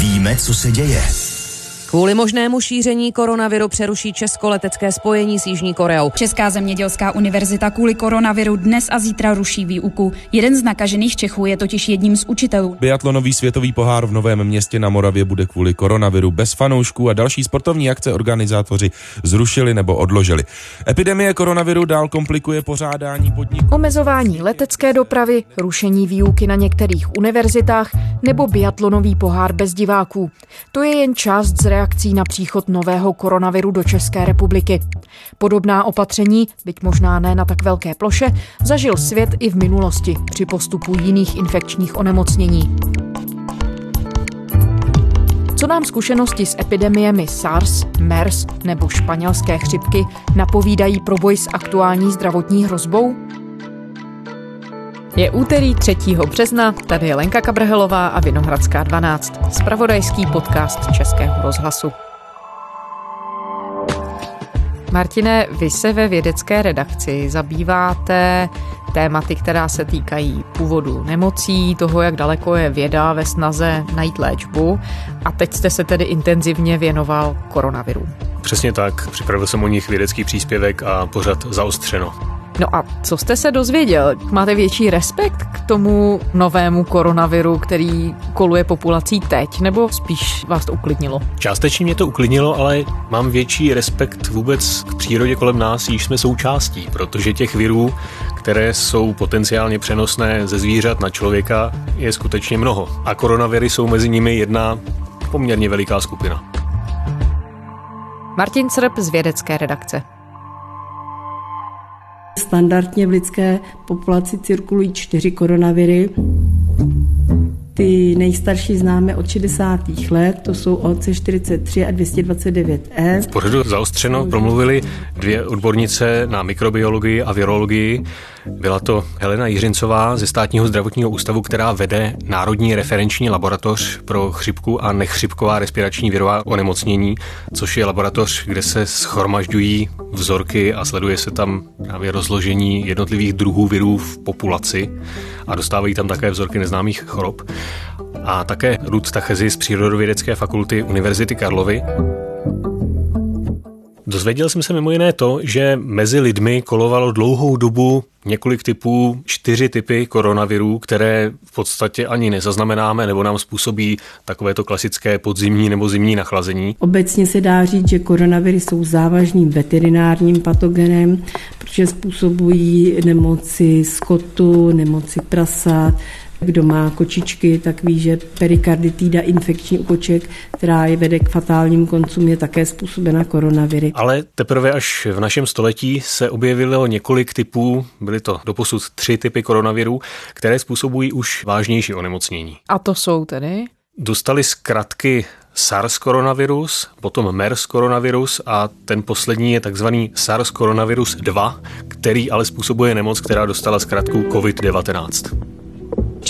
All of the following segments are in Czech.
Víme, co se děje. Kvůli možnému šíření koronaviru přeruší Česko letecké spojení s Jižní Koreou. Česká zemědělská univerzita kvůli koronaviru dnes a zítra ruší výuku. Jeden z nakažených Čechů je totiž jedním z učitelů. Biatlonový světový pohár v Novém městě na Moravě bude kvůli koronaviru bez fanoušků a další sportovní akce organizátoři zrušili nebo odložili. Epidemie koronaviru dál komplikuje pořádání podniků. Omezování letecké dopravy, rušení výuky na některých univerzitách nebo biatlonový pohár bez diváků. To je jen část z reakcí na příchod nového koronaviru do České republiky. Podobná opatření, byť možná ne na tak velké ploše, zažil svět i v minulosti při postupu jiných infekčních onemocnění. Co nám zkušenosti s epidemiemi SARS, MERS nebo španělské chřipky napovídají pro boj s aktuální zdravotní hrozbou? Je úterý 3. března, tady je Lenka Kabrhelová a Vinohradská 12, spravodajský podcast Českého rozhlasu. Martine, vy se ve vědecké redakci zabýváte tématy, která se týkají původu nemocí, toho, jak daleko je věda ve snaze najít léčbu a teď jste se tedy intenzivně věnoval koronaviru. Přesně tak, připravil jsem o nich vědecký příspěvek a pořad zaostřeno. No a co jste se dozvěděl? Máte větší respekt k tomu novému koronaviru, který koluje populací teď, nebo spíš vás to uklidnilo? Částečně mě to uklidnilo, ale mám větší respekt vůbec k přírodě kolem nás, již jsme součástí, protože těch virů, které jsou potenciálně přenosné ze zvířat na člověka, je skutečně mnoho. A koronaviry jsou mezi nimi jedna poměrně veliká skupina. Martin Crp z vědecké redakce. Standardně v lidské populaci cirkulují čtyři koronaviry. Ty nejstarší známe od 60. let, to jsou OC43 a 229E. V pořadu zaostřeno promluvili dvě odbornice na mikrobiologii a virologii. Byla to Helena Jiřincová ze státního zdravotního ústavu, která vede Národní referenční laboratoř pro chřipku a nechřipková respirační virová onemocnění, což je laboratoř, kde se schromažďují vzorky a sleduje se tam právě rozložení jednotlivých druhů virů v populaci a dostávají tam také vzorky neznámých chorob. A také Ruth Tachezi z Přírodovědecké fakulty Univerzity Karlovy. Dozvěděl jsem se mimo jiné to, že mezi lidmi kolovalo dlouhou dobu několik typů, čtyři typy koronavirů, které v podstatě ani nezaznamenáme nebo nám způsobí takovéto klasické podzimní nebo zimní nachlazení. Obecně se dá říct, že koronaviry jsou závažným veterinárním patogenem, protože způsobují nemoci skotu, nemoci prasat, kdo má kočičky, tak ví, že perikarditída infekční u koček, která je vede k fatálním koncům, je také způsobena koronaviry. Ale teprve až v našem století se objevilo několik typů, byly to doposud tři typy koronavirů, které způsobují už vážnější onemocnění. A to jsou tedy? Dostali zkratky SARS koronavirus, potom MERS koronavirus a ten poslední je takzvaný SARS koronavirus 2, který ale způsobuje nemoc, která dostala zkratku COVID-19.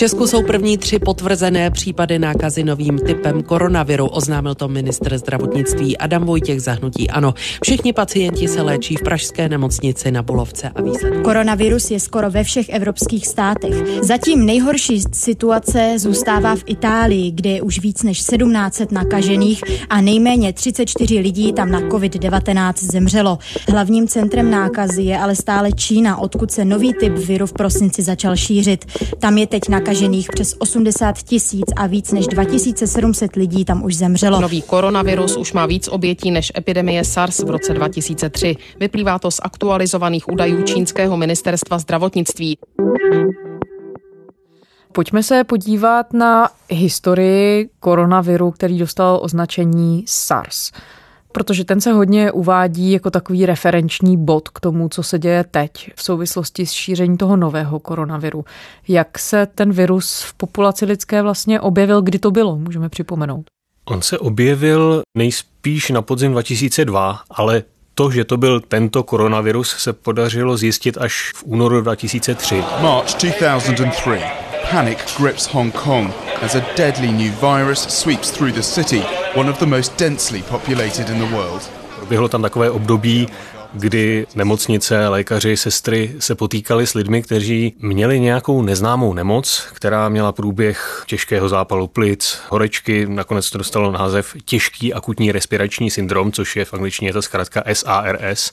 Česku jsou první tři potvrzené případy nákazy novým typem koronaviru, oznámil to ministr zdravotnictví Adam Vojtěch zahnutí Ano. Všichni pacienti se léčí v pražské nemocnici na Bulovce a výsledek. Koronavirus je skoro ve všech evropských státech. Zatím nejhorší situace zůstává v Itálii, kde je už víc než 1700 nakažených a nejméně 34 lidí tam na COVID-19 zemřelo. Hlavním centrem nákazy je ale stále Čína, odkud se nový typ viru v prosinci začal šířit. Tam je teď nakažených nakažených přes 80 tisíc a víc než 2700 lidí tam už zemřelo. Nový koronavirus už má víc obětí než epidemie SARS v roce 2003. Vyplývá to z aktualizovaných údajů čínského ministerstva zdravotnictví. Pojďme se podívat na historii koronaviru, který dostal označení SARS protože ten se hodně uvádí jako takový referenční bod k tomu, co se děje teď v souvislosti s šířením toho nového koronaviru. Jak se ten virus v populaci lidské vlastně objevil, kdy to bylo, můžeme připomenout? On se objevil nejspíš na podzim 2002, ale to, že to byl tento koronavirus, se podařilo zjistit až v únoru 2003. March 2003. Panic grips Hong Kong as a deadly new virus sweeps through the city, one of the most densely populated in the world. Proběhlo tam takové období kdy nemocnice, lékaři, sestry se potýkali s lidmi, kteří měli nějakou neznámou nemoc, která měla průběh těžkého zápalu plic, horečky, nakonec to dostalo název těžký akutní respirační syndrom, což je v angličtině ta zkrátka SARS.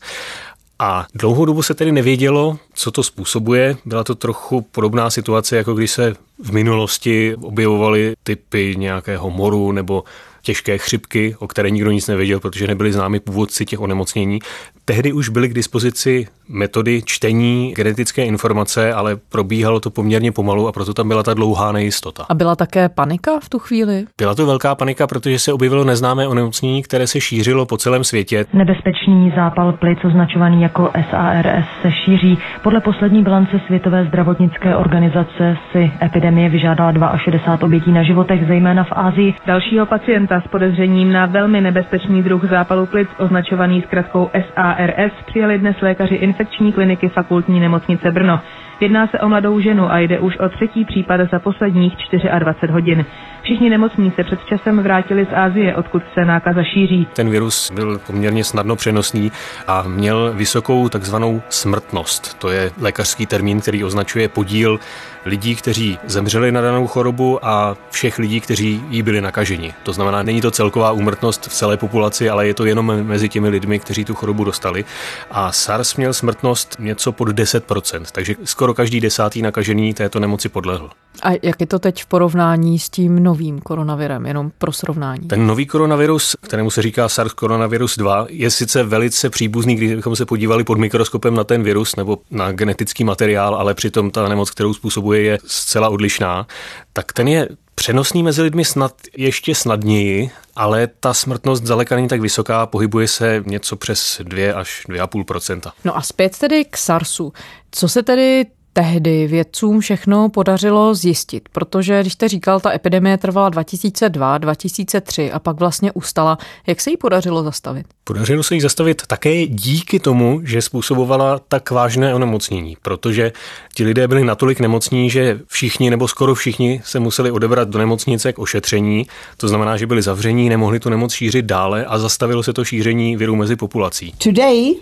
A dlouhou dobu se tedy nevědělo, co to způsobuje. Byla to trochu podobná situace, jako když se v minulosti objevovaly typy nějakého moru nebo těžké chřipky, o které nikdo nic nevěděl, protože nebyli známi původci těch onemocnění. Tehdy už byly k dispozici metody čtení genetické informace, ale probíhalo to poměrně pomalu a proto tam byla ta dlouhá nejistota. A byla také panika v tu chvíli? Byla to velká panika, protože se objevilo neznámé onemocnění, které se šířilo po celém světě. Nebezpečný zápal plic, označovaný jako SARS, se šíří. Podle poslední bilance Světové zdravotnické organizace si epidemie vyžádala 62 obětí na životech, zejména v Ázii. Dalšího pacienta s podezřením na velmi nebezpečný druh zápalu plic, označovaný zkratkou SARS, přijali dnes lékaři infekční kliniky fakultní nemocnice Brno. Jedná se o mladou ženu a jde už o třetí případ za posledních 24 hodin. Všichni nemocní se před časem vrátili z Ázie, odkud se nákaza šíří. Ten virus byl poměrně snadno přenosný a měl vysokou takzvanou smrtnost. To je lékařský termín, který označuje podíl lidí, kteří zemřeli na danou chorobu a všech lidí, kteří jí byli nakaženi. To znamená, není to celková úmrtnost v celé populaci, ale je to jenom mezi těmi lidmi, kteří tu chorobu dostali. A SARS měl smrtnost něco pod 10%, takže skoro každý desátý nakažený této nemoci podlehl. A jak je to teď v porovnání s tím novým koronavirem, jenom pro srovnání? Ten nový koronavirus, kterému se říká SARS koronavirus 2, je sice velice příbuzný, kdybychom se podívali pod mikroskopem na ten virus nebo na genetický materiál, ale přitom ta nemoc, kterou způsobuje, je zcela odlišná. Tak ten je přenosný mezi lidmi snad ještě snadněji, ale ta smrtnost zdaleka není tak vysoká, pohybuje se něco přes 2 až 2,5% No a zpět tedy k SARSu. Co se tedy tehdy vědcům všechno podařilo zjistit, protože když jste říkal, ta epidemie trvala 2002, 2003 a pak vlastně ustala, jak se jí podařilo zastavit? Podařilo se jí zastavit také díky tomu, že způsobovala tak vážné onemocnění, protože ti lidé byli natolik nemocní, že všichni nebo skoro všichni se museli odebrat do nemocnice k ošetření, to znamená, že byli zavření, nemohli tu nemoc šířit dále a zastavilo se to šíření viru mezi populací. Today,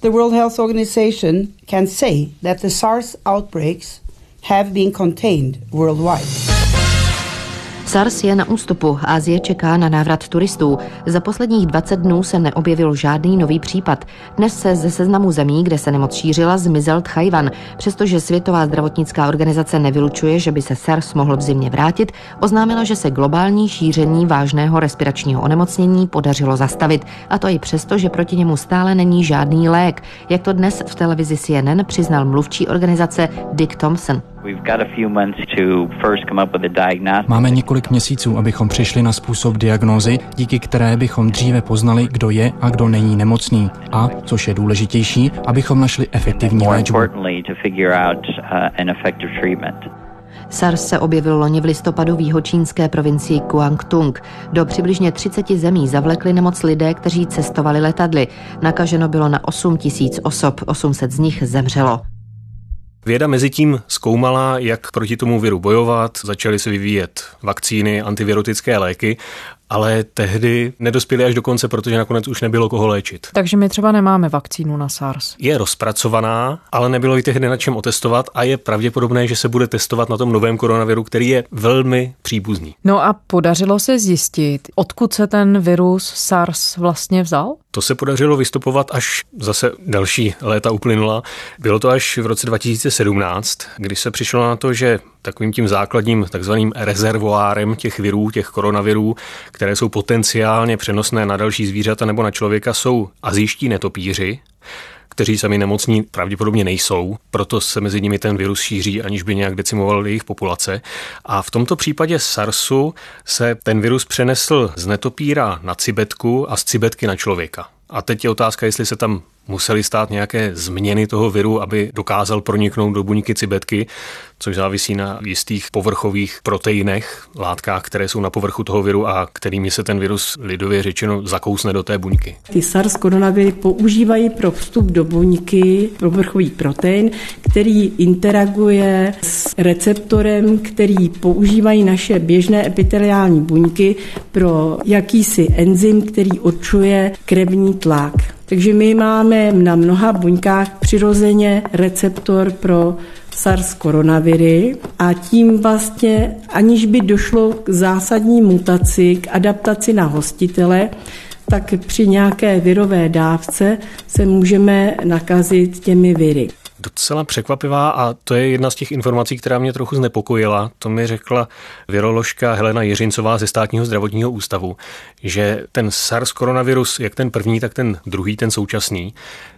the World Health Organization can say that the SARS outbreaks have been contained worldwide. SARS je na ústupu, Ázie čeká na návrat turistů. Za posledních 20 dnů se neobjevil žádný nový případ. Dnes se ze seznamu zemí, kde se nemoc šířila, zmizel Tchajvan. Přestože Světová zdravotnická organizace nevylučuje, že by se SARS mohl v zimě vrátit, oznámila, že se globální šíření vážného respiračního onemocnění podařilo zastavit. A to i přesto, že proti němu stále není žádný lék, jak to dnes v televizi CNN přiznal mluvčí organizace Dick Thompson. Máme několik měsíců, abychom přišli na způsob diagnózy, díky které bychom dříve poznali, kdo je a kdo není nemocný. A, což je důležitější, abychom našli efektivní léčbu. SARS se objevil loni v listopadu v jihočínské provincii Guangdong. Do přibližně 30 zemí zavlekli nemoc lidé, kteří cestovali letadly. Nakaženo bylo na 8 tisíc osob, 800 z nich zemřelo. Věda mezi tím zkoumala, jak proti tomu viru bojovat, začaly se vyvíjet vakcíny, antivirotické léky ale tehdy nedospěli až do konce, protože nakonec už nebylo koho léčit. Takže my třeba nemáme vakcínu na SARS. Je rozpracovaná, ale nebylo ji tehdy na čem otestovat a je pravděpodobné, že se bude testovat na tom novém koronaviru, který je velmi příbuzný. No a podařilo se zjistit, odkud se ten virus SARS vlastně vzal? To se podařilo vystupovat až zase další léta uplynula. Bylo to až v roce 2017, kdy se přišlo na to, že takovým tím základním takzvaným rezervoárem těch virů, těch koronavirů, které jsou potenciálně přenosné na další zvířata nebo na člověka, jsou azijští netopíři, kteří sami nemocní pravděpodobně nejsou, proto se mezi nimi ten virus šíří, aniž by nějak decimoval jejich populace. A v tomto případě SARSu se ten virus přenesl z netopíra na cibetku a z cibetky na člověka. A teď je otázka, jestli se tam museli stát nějaké změny toho viru, aby dokázal proniknout do buňky cibetky, což závisí na jistých povrchových proteinech, látkách, které jsou na povrchu toho viru a kterými se ten virus lidově řečeno zakousne do té buňky. Ty SARS koronaviry používají pro vstup do buňky povrchový protein, který interaguje s receptorem, který používají naše běžné epiteliální buňky pro jakýsi enzym, který určuje krevní tlak. Takže my máme na mnoha buňkách přirozeně receptor pro SARS koronaviry a tím vlastně, aniž by došlo k zásadní mutaci, k adaptaci na hostitele, tak při nějaké virové dávce se můžeme nakazit těmi viry docela překvapivá a to je jedna z těch informací, která mě trochu znepokojila. To mi řekla viroložka Helena Jiřincová ze státního zdravotního ústavu, že ten SARS koronavirus, jak ten první, tak ten druhý, ten současný,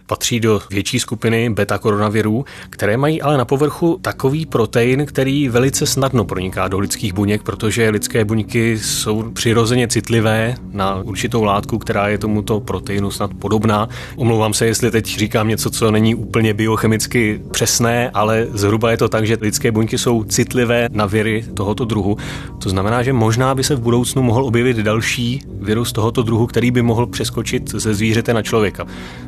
patří do větší skupiny beta koronavirů, které mají ale na povrchu takový protein, který velice snadno proniká do lidských buněk, protože lidské buňky jsou přirozeně citlivé na určitou látku, která je tomuto proteinu snad podobná. Omlouvám se, jestli teď říkám něco, co není úplně biochemicky přesné, ale zhruba je to tak, že lidské buňky jsou citlivé na viry tohoto druhu. To znamená, že možná by se v budoucnu mohl objevit další virus tohoto druhu, který by mohl přeskočit ze zvířete na člověka.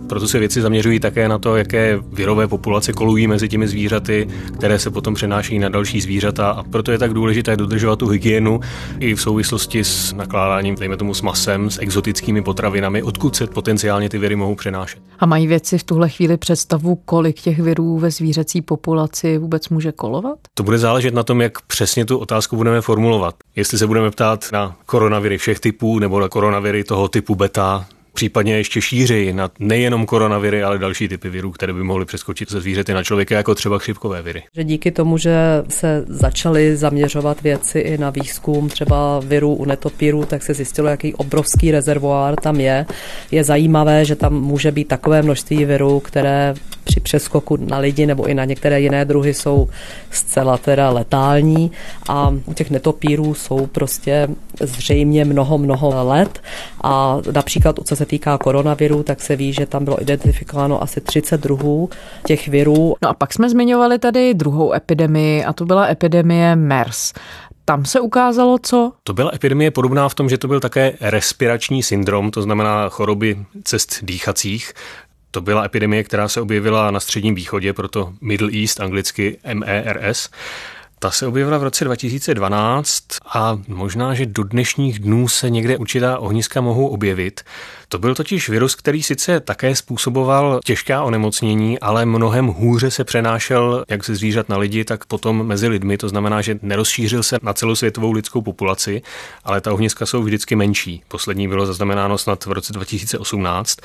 Proto se věci zaměřují také na to, jaké virové populace kolují mezi těmi zvířaty, které se potom přenáší na další zvířata a proto je tak důležité dodržovat tu hygienu i v souvislosti s nakládáním, dejme tomu, s masem, s exotickými potravinami, odkud se potenciálně ty viry mohou přenášet. A mají věci v tuhle chvíli představu, kolik těch virů ve zvířecí populaci vůbec může kolovat? To bude záležet na tom, jak přesně tu otázku budeme formulovat. Jestli se budeme ptát na koronaviry všech typů nebo na koronaviry toho typu beta, případně ještě šířeji na nejenom koronaviry, ale další typy virů, které by mohly přeskočit ze zvířete na člověka, jako třeba chřipkové viry. Že díky tomu, že se začaly zaměřovat věci i na výzkum třeba virů u netopírů, tak se zjistilo, jaký obrovský rezervoár tam je. Je zajímavé, že tam může být takové množství virů, které při přeskoku na lidi nebo i na některé jiné druhy jsou zcela teda letální a u těch netopírů jsou prostě zřejmě mnoho, mnoho let a například co se týká koronaviru, tak se ví, že tam bylo identifikováno asi 30 druhů těch virů. No a pak jsme zmiňovali tady druhou epidemii a to byla epidemie MERS. Tam se ukázalo co? To byla epidemie podobná v tom, že to byl také respirační syndrom, to znamená choroby cest dýchacích. To byla epidemie, která se objevila na středním východě, proto Middle East, anglicky MERS. Ta se objevila v roce 2012 a možná, že do dnešních dnů se někde určitá ohniska mohou objevit. To byl totiž virus, který sice také způsoboval těžká onemocnění, ale mnohem hůře se přenášel jak ze zvířat na lidi, tak potom mezi lidmi. To znamená, že nerozšířil se na celosvětovou lidskou populaci, ale ta ohniska jsou vždycky menší. Poslední bylo zaznamenáno snad v roce 2018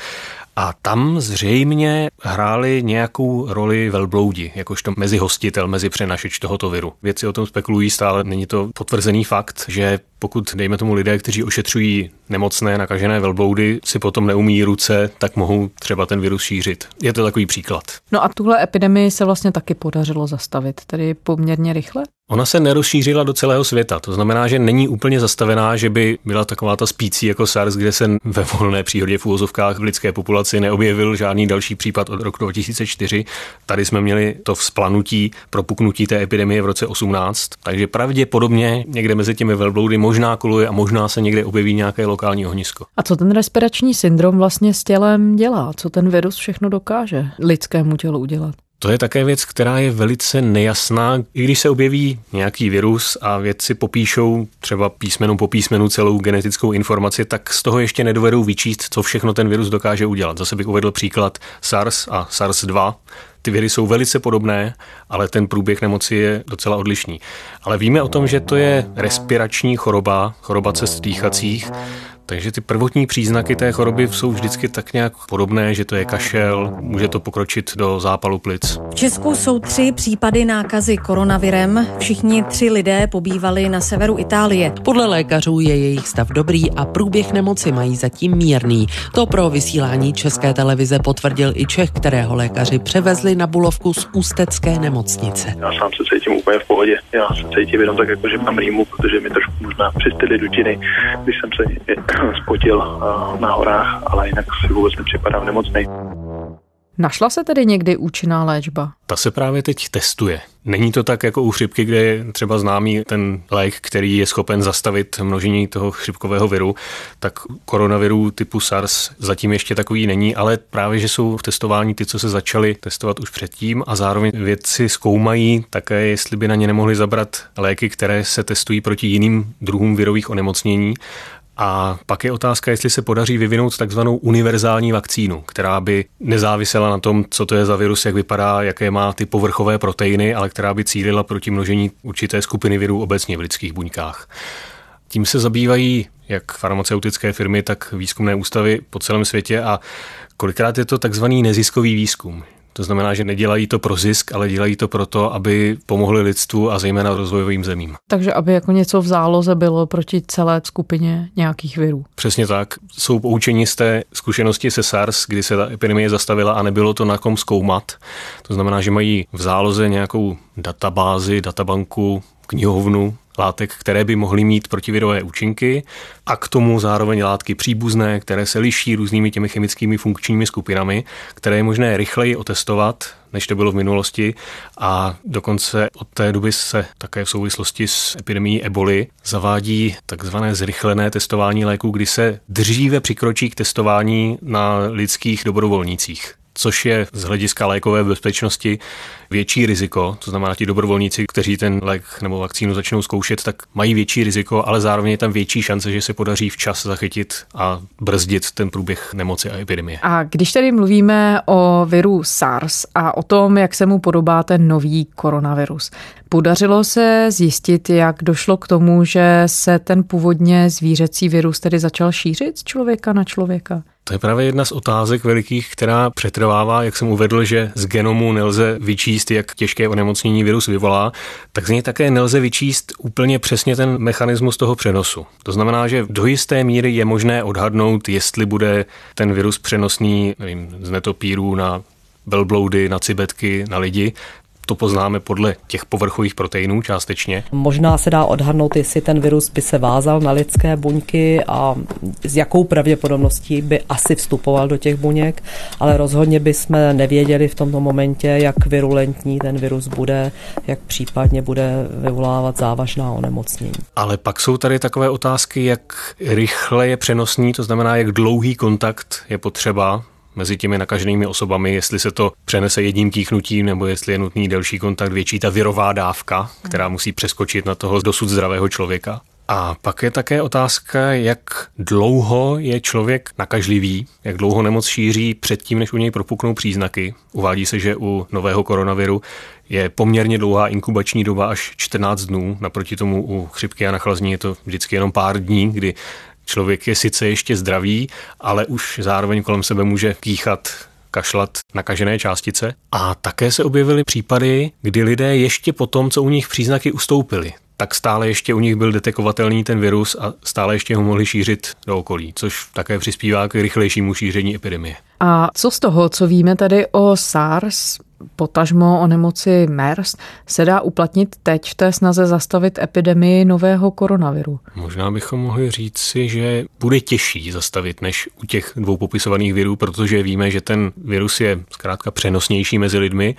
a tam zřejmě hráli nějakou roli velbloudi, jakožto mezi hostitel, mezi přenašeč tohoto viru. Věci o tom spekulují stále, není to potvrzený fakt, že pokud, dejme tomu, lidé, kteří ošetřují nemocné, nakažené velbloudy, si potom neumí ruce, tak mohou třeba ten virus šířit. Je to takový příklad. No a tuhle epidemii se vlastně taky podařilo zastavit, tedy poměrně rychle? Ona se nerozšířila do celého světa, to znamená, že není úplně zastavená, že by byla taková ta spící jako SARS, kde se ve volné přírodě v úvozovkách v lidské populaci neobjevil žádný další případ od roku 2004. Tady jsme měli to vzplanutí, propuknutí té epidemie v roce 18, takže pravděpodobně někde mezi těmi velbloudy možná koluje a možná se někde objeví nějaké lokální ohnisko. A co ten respirační syndrom vlastně s tělem dělá? Co ten virus všechno dokáže lidskému tělu udělat? To je také věc, která je velice nejasná. I když se objeví nějaký virus a vědci popíšou třeba písmenu po písmenu celou genetickou informaci, tak z toho ještě nedovedou vyčíst, co všechno ten virus dokáže udělat. Zase bych uvedl příklad SARS a SARS-2. Ty viry jsou velice podobné, ale ten průběh nemoci je docela odlišný. Ale víme o tom, že to je respirační choroba, choroba cest dýchacích, takže ty prvotní příznaky té choroby jsou vždycky tak nějak podobné, že to je kašel, může to pokročit do zápalu plic. V Česku jsou tři případy nákazy koronavirem. Všichni tři lidé pobývali na severu Itálie. Podle lékařů je jejich stav dobrý a průběh nemoci mají zatím mírný. To pro vysílání České televize potvrdil i Čech, kterého lékaři převezli na Bulovku z ústecké nemocnice. Já sám se cítím úplně v pohodě. Já se cítím jenom tak, jako že mám rýmu, protože mi trošku možná přistily dutiny, když jsem se spotil eh, na horách, ale jinak si vůbec nepřipadám nemocný. Našla se tedy někdy účinná léčba? Ta se právě teď testuje. Není to tak jako u chřipky, kde je třeba známý ten lék, který je schopen zastavit množení toho chřipkového viru, tak koronavirů typu SARS zatím ještě takový není, ale právě, že jsou v testování ty, co se začaly testovat už předtím a zároveň vědci zkoumají také, jestli by na ně nemohli zabrat léky, které se testují proti jiným druhům virových onemocnění A pak je otázka, jestli se podaří vyvinout takzvanou univerzální vakcínu, která by nezávisela na tom, co to je za virus, jak vypadá, jaké má ty povrchové proteiny, ale která by cílila proti množení určité skupiny virů obecně v lidských buňkách. Tím se zabývají jak farmaceutické firmy, tak výzkumné ústavy po celém světě a kolikrát je to takzvaný neziskový výzkum. To znamená, že nedělají to pro zisk, ale dělají to proto, aby pomohli lidstvu a zejména rozvojovým zemím. Takže aby jako něco v záloze bylo proti celé skupině nějakých virů. Přesně tak. Jsou poučení z té zkušenosti se SARS, kdy se ta epidemie zastavila a nebylo to na kom zkoumat. To znamená, že mají v záloze nějakou databázi, databanku, knihovnu látek, které by mohly mít protivirové účinky a k tomu zároveň látky příbuzné, které se liší různými těmi chemickými funkčními skupinami, které je možné rychleji otestovat, než to bylo v minulosti. A dokonce od té doby se také v souvislosti s epidemií eboli zavádí takzvané zrychlené testování léků, kdy se dříve přikročí k testování na lidských dobrovolnících což je z hlediska lékové bezpečnosti větší riziko. To znamená, ti dobrovolníci, kteří ten lék nebo vakcínu začnou zkoušet, tak mají větší riziko, ale zároveň je tam větší šance, že se podaří včas zachytit a brzdit ten průběh nemoci a epidemie. A když tady mluvíme o viru SARS a o tom, jak se mu podobá ten nový koronavirus, podařilo se zjistit, jak došlo k tomu, že se ten původně zvířecí virus tedy začal šířit z člověka na člověka? To je právě jedna z otázek velikých, která přetrvává, jak jsem uvedl, že z genomu nelze vyčíst, jak těžké onemocnění virus vyvolá, tak z něj také nelze vyčíst úplně přesně ten mechanismus toho přenosu. To znamená, že do jisté míry je možné odhadnout, jestli bude ten virus přenosný nevím, z netopírů na velbloudy, na cibetky, na lidi, to poznáme podle těch povrchových proteinů částečně. Možná se dá odhadnout, jestli ten virus by se vázal na lidské buňky a s jakou pravděpodobností by asi vstupoval do těch buněk, ale rozhodně bychom nevěděli v tomto momentě, jak virulentní ten virus bude, jak případně bude vyvolávat závažná onemocnění. Ale pak jsou tady takové otázky, jak rychle je přenosný, to znamená, jak dlouhý kontakt je potřeba mezi těmi nakaženými osobami, jestli se to přenese jedním kýchnutím, nebo jestli je nutný delší kontakt, větší ta virová dávka, která musí přeskočit na toho dosud zdravého člověka. A pak je také otázka, jak dlouho je člověk nakažlivý, jak dlouho nemoc šíří předtím, než u něj propuknou příznaky. Uvádí se, že u nového koronaviru je poměrně dlouhá inkubační doba až 14 dnů, naproti tomu u chřipky a nachlazení je to vždycky jenom pár dní, kdy Člověk je sice ještě zdravý, ale už zároveň kolem sebe může kýchat kašlat nakažené částice. A také se objevily případy, kdy lidé ještě po tom, co u nich příznaky ustoupily, tak stále ještě u nich byl detekovatelný ten virus a stále ještě ho mohli šířit do okolí, což také přispívá k rychlejšímu šíření epidemie. A co z toho, co víme tady o SARS, potažmo o nemoci MERS se dá uplatnit teď v té snaze zastavit epidemii nového koronaviru? Možná bychom mohli říct si, že bude těžší zastavit než u těch dvou popisovaných virů, protože víme, že ten virus je zkrátka přenosnější mezi lidmi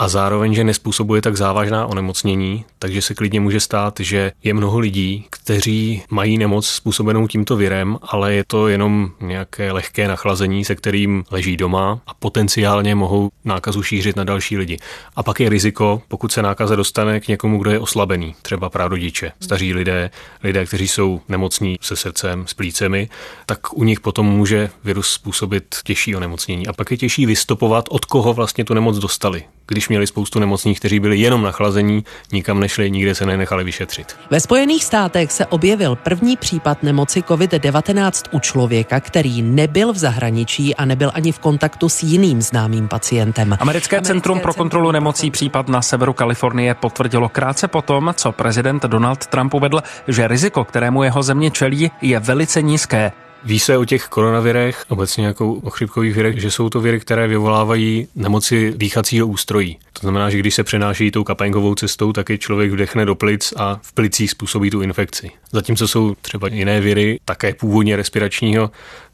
a zároveň, že nespůsobuje tak závažná onemocnění, takže se klidně může stát, že je mnoho lidí, kteří mají nemoc způsobenou tímto virem, ale je to jenom nějaké lehké nachlazení, se kterým leží doma a potenciálně mohou nákazu šířit na další lidi. A pak je riziko, pokud se nákaza dostane k někomu, kdo je oslabený, třeba prarodiče, staří lidé, lidé, kteří jsou nemocní se srdcem, s plícemi, tak u nich potom může virus způsobit těžší onemocnění. A pak je těžší vystopovat, od koho vlastně tu nemoc dostali když měli spoustu nemocných, kteří byli jenom nachlazení, nikam nešli, nikde se nenechali vyšetřit. Ve Spojených státech se objevil první případ nemoci COVID-19 u člověka, který nebyl v zahraničí a nebyl ani v kontaktu s jiným známým pacientem. Americké, Americké centrum pro kontrolu nemocí případ na severu Kalifornie potvrdilo krátce potom, co prezident Donald Trump uvedl, že riziko, kterému jeho země čelí, je velice nízké. Ví se o těch koronavirech, obecně jako o chřipkových virech, že jsou to viry, které vyvolávají nemoci dýchacího ústrojí. To znamená, že když se přenáší tou kapenkovou cestou, tak je člověk vdechne do plic a v plicích způsobí tu infekci. Zatímco jsou třeba jiné viry, také původně respiračního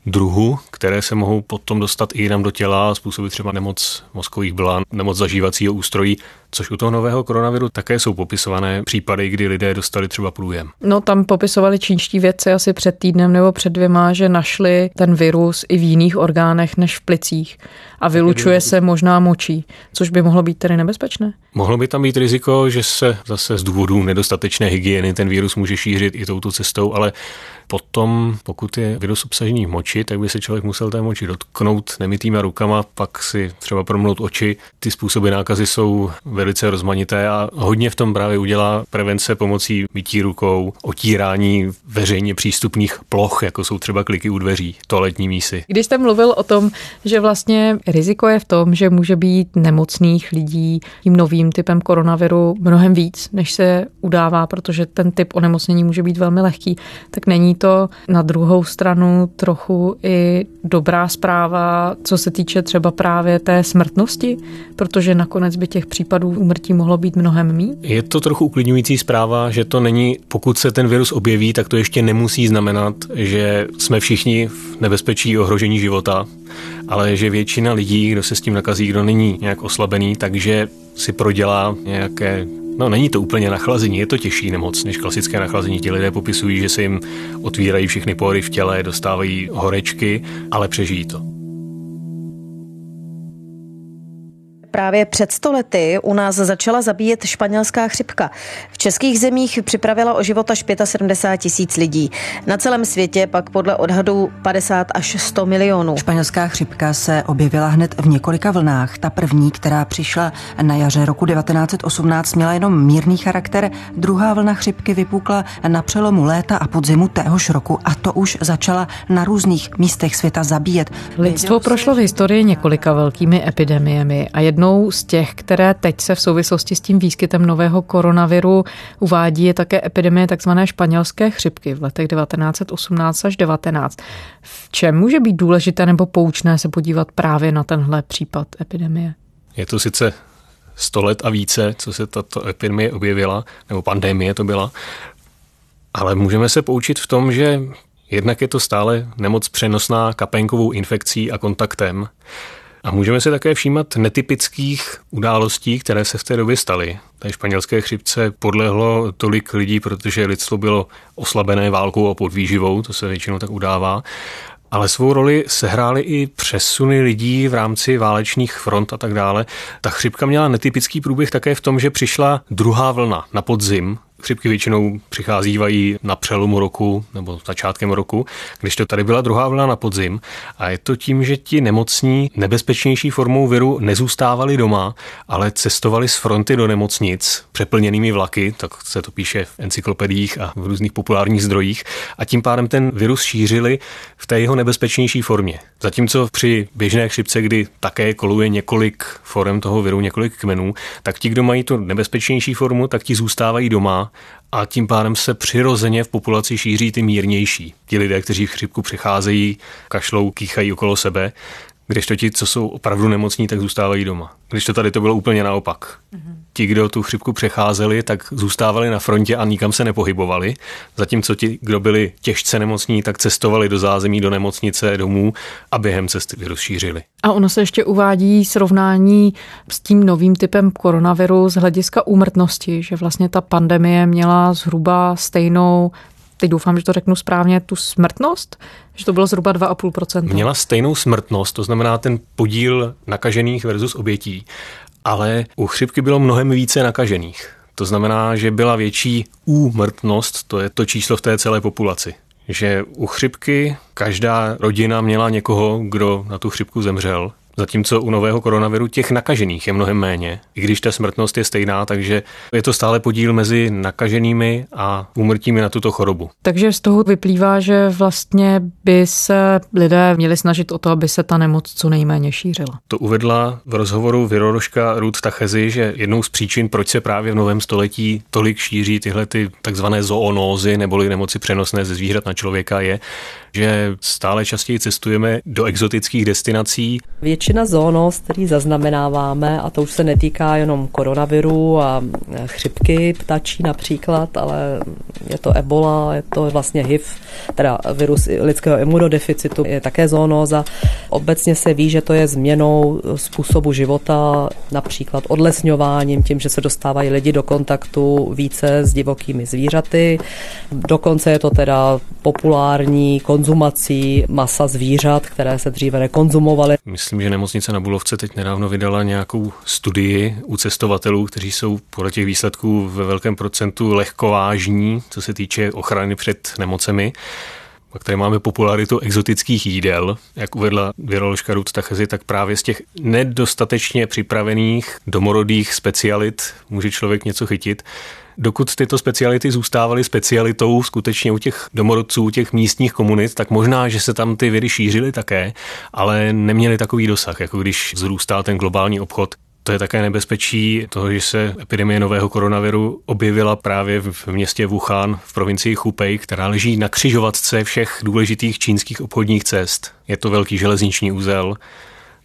druhu, které se mohou potom dostat i jinam do těla a způsobit třeba nemoc mozkových blán, nemoc zažívacího ústrojí, což u toho nového koronaviru také jsou popisované případy, kdy lidé dostali třeba průjem. No tam popisovali čínští vědci asi před týdnem nebo před dvěma, že našli ten virus i v jiných orgánech než v plicích a vylučuje se možná močí, což by mohlo být tedy nebezpečné. Mohlo by tam být riziko, že se zase z důvodu nedostatečné hygieny ten virus může šířit i touto cestou, ale Potom, pokud je virus obsažený v moči, tak by se člověk musel té moči dotknout nemytýma rukama, pak si třeba promlout oči. Ty způsoby nákazy jsou velice rozmanité a hodně v tom právě udělá prevence pomocí mytí rukou, otírání veřejně přístupných ploch, jako jsou třeba kliky u dveří, toaletní mísy. Když jste mluvil o tom, že vlastně riziko je v tom, že může být nemocných lidí tím novým typem koronaviru mnohem víc, než se udává, protože ten typ onemocnění může být velmi lehký, tak není to na druhou stranu trochu i dobrá zpráva, co se týče třeba právě té smrtnosti, protože nakonec by těch případů úmrtí mohlo být mnohem mí. Je to trochu uklidňující zpráva, že to není, pokud se ten virus objeví, tak to ještě nemusí znamenat, že jsme všichni v nebezpečí ohrožení života, ale že většina lidí, kdo se s tím nakazí, kdo není nějak oslabený, takže si prodělá nějaké No není to úplně nachlazení, je to těžší nemoc než klasické nachlazení. Ti lidé popisují, že se jim otvírají všechny pory v těle, dostávají horečky, ale přežijí to. Právě před stolety u nás začala zabíjet španělská chřipka. V českých zemích připravila o život až 75 tisíc lidí. Na celém světě pak podle odhadů 50 až 100 milionů. Španělská chřipka se objevila hned v několika vlnách. Ta první, která přišla na jaře roku 1918, měla jenom mírný charakter. Druhá vlna chřipky vypukla na přelomu léta a podzimu téhož roku a to už začala na různých místech světa zabíjet. Lidstvo prošlo v historii několika velkými epidemiemi a jednou Jednou z těch, které teď se v souvislosti s tím výskytem nového koronaviru uvádí, je také epidemie tzv. španělské chřipky v letech 1918 až 19. V čem může být důležité nebo poučné se podívat právě na tenhle případ epidemie? Je to sice 100 let a více, co se tato epidemie objevila, nebo pandemie to byla, ale můžeme se poučit v tom, že jednak je to stále nemoc přenosná kapenkovou infekcí a kontaktem. A můžeme si také všímat netypických událostí, které se v té době staly. Té španělské chřipce podlehlo tolik lidí, protože lidstvo bylo oslabené válkou a podvýživou, to se většinou tak udává. Ale svou roli sehrály i přesuny lidí v rámci válečných front a tak dále. Ta chřipka měla netypický průběh také v tom, že přišla druhá vlna na podzim, Chřipky většinou přicházívají na přelomu roku nebo začátkem roku, když to tady byla druhá vlna na podzim. A je to tím, že ti nemocní nebezpečnější formou viru nezůstávali doma, ale cestovali z fronty do nemocnic přeplněnými vlaky, tak se to píše v encyklopediích a v různých populárních zdrojích, a tím pádem ten virus šířili v té jeho nebezpečnější formě. Zatímco při běžné chřipce, kdy také koluje několik forem toho viru, několik kmenů, tak ti, kdo mají tu nebezpečnější formu, tak ti zůstávají doma a tím pádem se přirozeně v populaci šíří ty mírnější. Ti lidé, kteří v chřipku přicházejí, kašlou, kýchají okolo sebe, když to ti, co jsou opravdu nemocní, tak zůstávají doma. Když to tady to bylo úplně naopak. Mm-hmm. Ti, kdo tu chřipku přecházeli, tak zůstávali na frontě a nikam se nepohybovali, zatímco ti, kdo byli těžce nemocní, tak cestovali do zázemí, do nemocnice, domů a během cesty šířili. A ono se ještě uvádí srovnání s tím novým typem koronaviru z hlediska úmrtnosti, že vlastně ta pandemie měla zhruba stejnou teď doufám, že to řeknu správně, tu smrtnost, že to bylo zhruba 2,5%. Měla stejnou smrtnost, to znamená ten podíl nakažených versus obětí, ale u chřipky bylo mnohem více nakažených. To znamená, že byla větší úmrtnost, to je to číslo v té celé populaci. Že u chřipky každá rodina měla někoho, kdo na tu chřipku zemřel. Zatímco u nového koronaviru těch nakažených je mnohem méně, i když ta smrtnost je stejná, takže je to stále podíl mezi nakaženými a úmrtími na tuto chorobu. Takže z toho vyplývá, že vlastně by se lidé měli snažit o to, aby se ta nemoc co nejméně šířila. To uvedla v rozhovoru viroložka Ruth Tachezi, že jednou z příčin, proč se právě v novém století tolik šíří tyhle ty takzvané zoonózy neboli nemoci přenosné ze zvířat na člověka, je, že stále častěji cestujeme do exotických destinací. Většina zónos, který zaznamenáváme, a to už se netýká jenom koronaviru a chřipky ptačí například, ale je to ebola, je to vlastně HIV, teda virus lidského imunodeficitu, je také zónoza. Obecně se ví, že to je změnou způsobu života, například odlesňováním, tím, že se dostávají lidi do kontaktu více s divokými zvířaty. Dokonce je to teda populární konzumací masa zvířat, které se dříve nekonzumovaly. Myslím, že nemocnice na Bulovce teď nedávno vydala nějakou studii u cestovatelů, kteří jsou podle těch výsledků ve velkém procentu lehkovážní, co se týče ochrany před nemocemi. Pak tady máme popularitu exotických jídel, jak uvedla viroložka Ruth Tachazy, tak právě z těch nedostatečně připravených domorodých specialit může člověk něco chytit. Dokud tyto speciality zůstávaly specialitou skutečně u těch domorodců, u těch místních komunit, tak možná, že se tam ty viry šířily také, ale neměly takový dosah, jako když zrůstá ten globální obchod. To je také nebezpečí toho, že se epidemie nového koronaviru objevila právě v městě Wuhan v provincii Hubei, která leží na křižovatce všech důležitých čínských obchodních cest. Je to velký železniční úzel.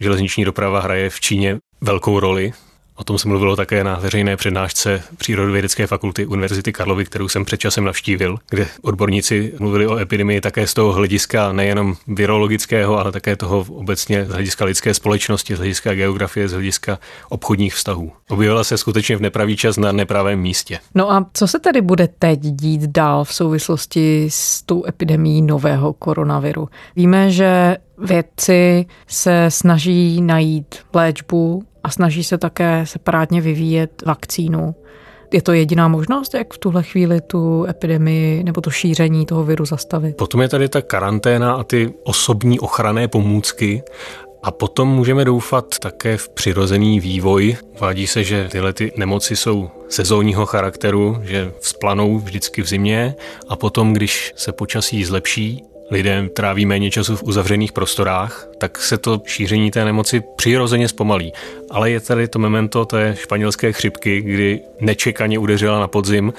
Železniční doprava hraje v Číně velkou roli. O tom se mluvilo také na veřejné přednášce Přírodovědecké fakulty Univerzity Karlovy, kterou jsem před časem navštívil, kde odborníci mluvili o epidemii také z toho hlediska nejenom virologického, ale také toho obecně z hlediska lidské společnosti, z hlediska geografie, z hlediska obchodních vztahů. Objevila se skutečně v nepravý čas na nepravém místě. No a co se tedy bude teď dít dál v souvislosti s tou epidemí nového koronaviru? Víme, že vědci se snaží najít léčbu a snaží se také separátně vyvíjet vakcínu. Je to jediná možnost, jak v tuhle chvíli tu epidemii nebo to šíření toho viru zastavit? Potom je tady ta karanténa a ty osobní ochranné pomůcky. A potom můžeme doufat také v přirozený vývoj. Vádí se, že tyhle ty nemoci jsou sezónního charakteru, že vzplanou vždycky v zimě a potom, když se počasí zlepší, lidé tráví méně času v uzavřených prostorách, tak se to šíření té nemoci přirozeně zpomalí. Ale je tady to memento té španělské chřipky, kdy nečekaně udeřila na podzim,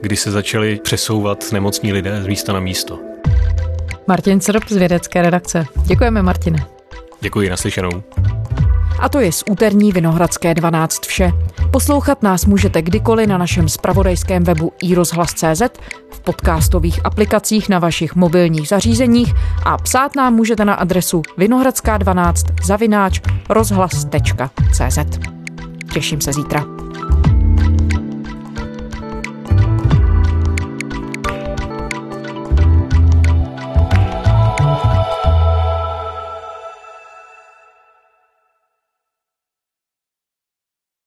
kdy se začali přesouvat nemocní lidé z místa na místo. Martin Srb z vědecké redakce. Děkujeme, Martine. Děkuji, naslyšenou. A to je z úterní Vinohradské 12 vše. Poslouchat nás můžete kdykoliv na našem spravodajském webu iRozhlas.cz, podcastových aplikacích na vašich mobilních zařízeních a psát nám můžete na adresu vinohradská12 zavináč rozhlas.cz. Těším se zítra.